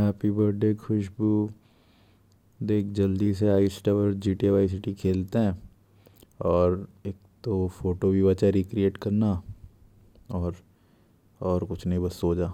Happy birthday खुशबू देख, जल्दी से ice tower G T Y city खेलते हैं। और एक तो फ़ोटो भी बचा रिक्रिएट करना। और और कुछ नहीं, बस सो जा।